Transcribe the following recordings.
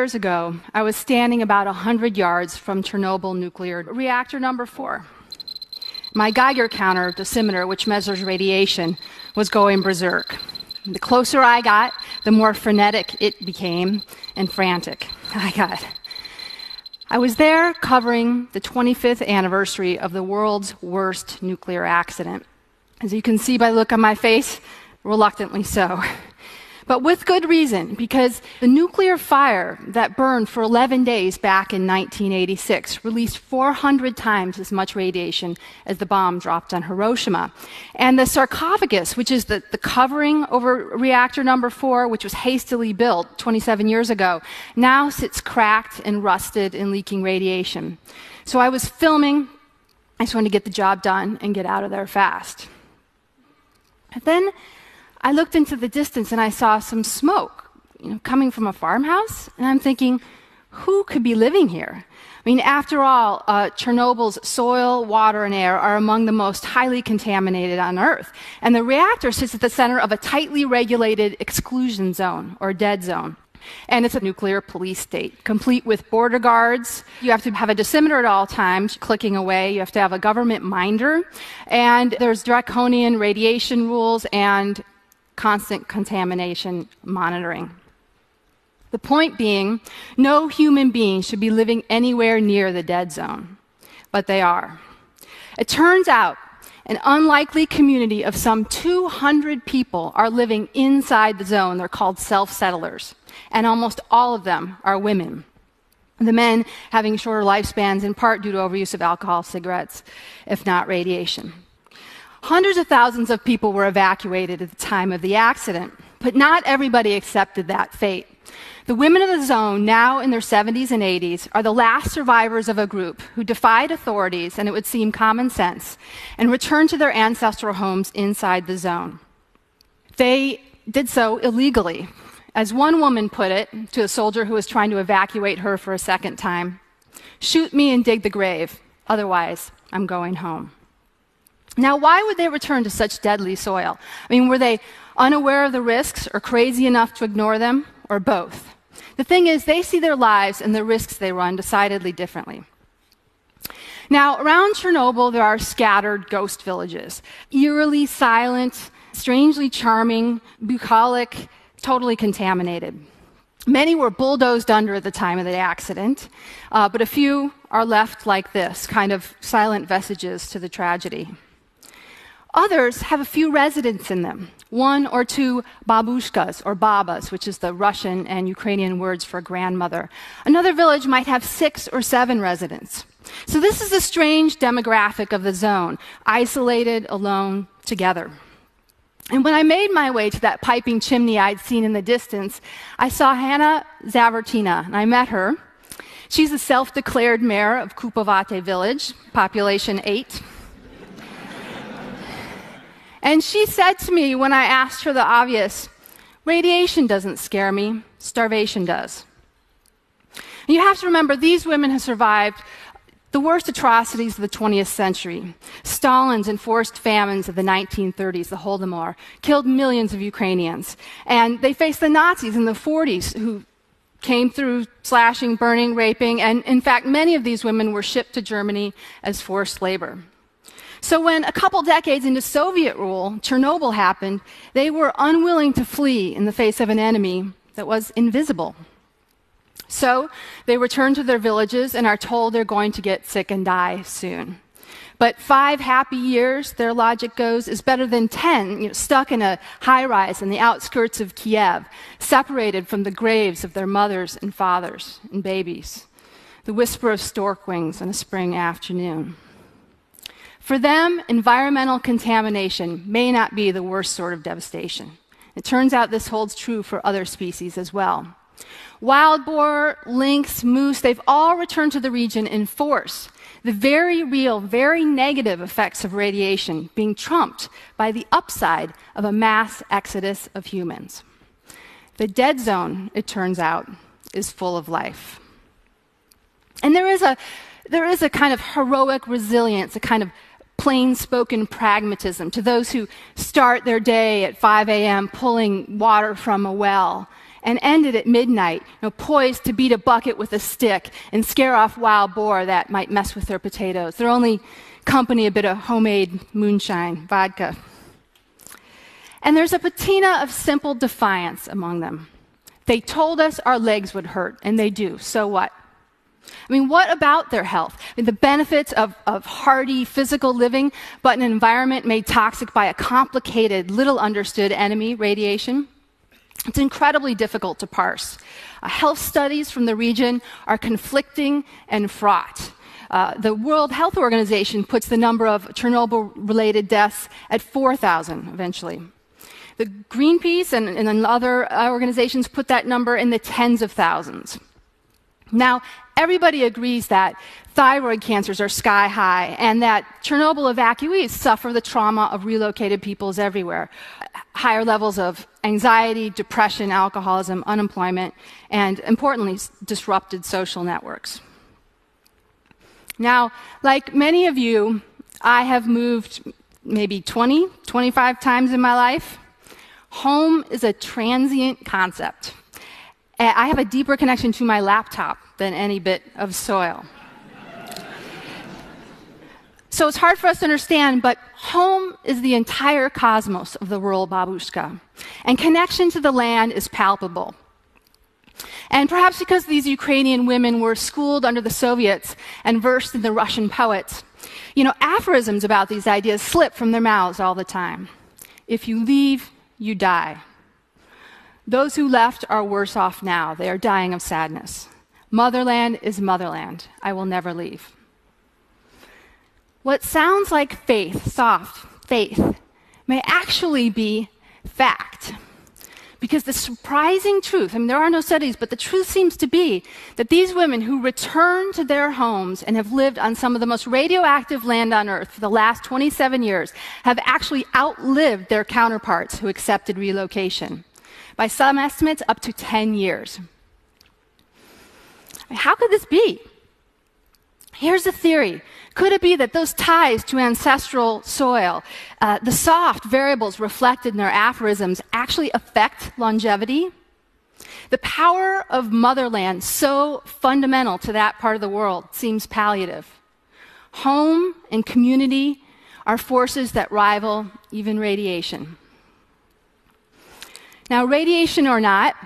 years ago, I was standing about 100 yards from Chernobyl nuclear reactor number four. My Geiger counter dosimeter, which measures radiation, was going berserk. The closer I got, the more frenetic it became and frantic I got. I was there covering the 25th anniversary of the world's worst nuclear accident. As you can see by the look on my face, reluctantly so. But with good reason, because the nuclear fire that burned for 11 days back in 1986 released 400 times as much radiation as the bomb dropped on Hiroshima. And the sarcophagus, which is the, the covering over reactor number four, which was hastily built 27 years ago, now sits cracked and rusted and leaking radiation. So I was filming. I just wanted to get the job done and get out of there fast. And then I looked into the distance and I saw some smoke you know, coming from a farmhouse, and I'm thinking, who could be living here? I mean, after all, uh, Chernobyl's soil, water, and air are among the most highly contaminated on Earth. And the reactor sits at the center of a tightly regulated exclusion zone, or dead zone. And it's a nuclear police state, complete with border guards. You have to have a dosimeter at all times, clicking away. You have to have a government minder. And there's draconian radiation rules and constant contamination monitoring. The point being, no human being should be living anywhere near the dead zone, but they are. It turns out an unlikely community of some 200 people are living inside the zone. They're called self settlers, and almost all of them are women. The men having shorter lifespans in part due to overuse of alcohol, cigarettes, if not radiation. Hundreds of thousands of people were evacuated at the time of the accident, but not everybody accepted that fate. The women of the zone, now in their 70s and 80s, are the last survivors of a group who defied authorities, and it would seem common sense, and returned to their ancestral homes inside the zone. They did so illegally. As one woman put it to a soldier who was trying to evacuate her for a second time shoot me and dig the grave, otherwise, I'm going home. Now, why would they return to such deadly soil? I mean, were they unaware of the risks or crazy enough to ignore them, or both? The thing is, they see their lives and the risks they run decidedly differently. Now, around Chernobyl, there are scattered ghost villages, eerily silent, strangely charming, bucolic, totally contaminated. Many were bulldozed under at the time of the accident, uh, but a few are left like this, kind of silent vestiges to the tragedy. Others have a few residents in them, one or two babushkas or babas, which is the Russian and Ukrainian words for grandmother. Another village might have six or seven residents. So this is a strange demographic of the zone, isolated, alone, together. And when I made my way to that piping chimney I'd seen in the distance, I saw Hannah Zavorotnya, and I met her. She's a self declared mayor of Kupovate village, population eight. And she said to me when I asked her the obvious radiation doesn't scare me, starvation does. And you have to remember, these women have survived the worst atrocities of the 20th century. Stalin's enforced famines of the 1930s, the Holodomor, killed millions of Ukrainians. And they faced the Nazis in the 40s who came through slashing, burning, raping, and in fact, many of these women were shipped to Germany as forced labor. So, when a couple decades into Soviet rule, Chernobyl happened, they were unwilling to flee in the face of an enemy that was invisible. So, they return to their villages and are told they're going to get sick and die soon. But five happy years, their logic goes, is better than 10 you know, stuck in a high rise in the outskirts of Kiev, separated from the graves of their mothers and fathers and babies. The whisper of stork wings on a spring afternoon. For them, environmental contamination may not be the worst sort of devastation. It turns out this holds true for other species as well. Wild boar, lynx, moose, they've all returned to the region in force. The very real, very negative effects of radiation being trumped by the upside of a mass exodus of humans. The dead zone, it turns out, is full of life. And there is a, there is a kind of heroic resilience, a kind of plain spoken pragmatism to those who start their day at 5 a.m. pulling water from a well and ended at midnight, you know, poised to beat a bucket with a stick and scare off wild boar that might mess with their potatoes. Their only company, a bit of homemade moonshine, vodka. And there's a patina of simple defiance among them. They told us our legs would hurt, and they do. So what? I mean, what about their health? I mean, the benefits of, of hardy physical living, but an environment made toxic by a complicated, little understood enemy, radiation? It's incredibly difficult to parse. Uh, health studies from the region are conflicting and fraught. Uh, the World Health Organization puts the number of Chernobyl related deaths at 4,000 eventually. The Greenpeace and, and other organizations put that number in the tens of thousands. Now, everybody agrees that thyroid cancers are sky high and that Chernobyl evacuees suffer the trauma of relocated peoples everywhere. Higher levels of anxiety, depression, alcoholism, unemployment, and importantly, disrupted social networks. Now, like many of you, I have moved maybe 20, 25 times in my life. Home is a transient concept. I have a deeper connection to my laptop than any bit of soil. So it's hard for us to understand, but home is the entire cosmos of the rural babushka. And connection to the land is palpable. And perhaps because these Ukrainian women were schooled under the Soviets and versed in the Russian poets, you know, aphorisms about these ideas slip from their mouths all the time. If you leave, you die. Those who left are worse off now. They are dying of sadness. Motherland is motherland. I will never leave. What sounds like faith, soft faith, may actually be fact. Because the surprising truth, I mean, there are no studies, but the truth seems to be that these women who return to their homes and have lived on some of the most radioactive land on earth for the last 27 years have actually outlived their counterparts who accepted relocation. By some estimates, up to 10 years. How could this be? Here's a theory could it be that those ties to ancestral soil, uh, the soft variables reflected in their aphorisms, actually affect longevity? The power of motherland, so fundamental to that part of the world, seems palliative. Home and community are forces that rival even radiation. Now, radiation or not,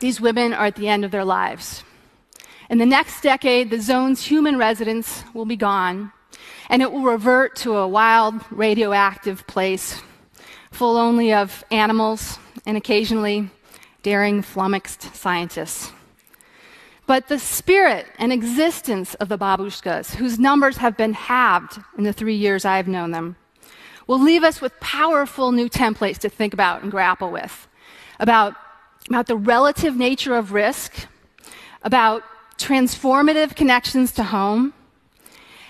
these women are at the end of their lives. In the next decade, the zone's human residents will be gone, and it will revert to a wild, radioactive place full only of animals and occasionally daring, flummoxed scientists. But the spirit and existence of the babushkas, whose numbers have been halved in the three years I've known them, will leave us with powerful new templates to think about and grapple with about, about the relative nature of risk, about transformative connections to home,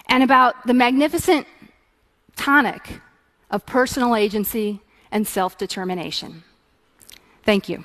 and about the magnificent tonic of personal agency and self determination. Thank you.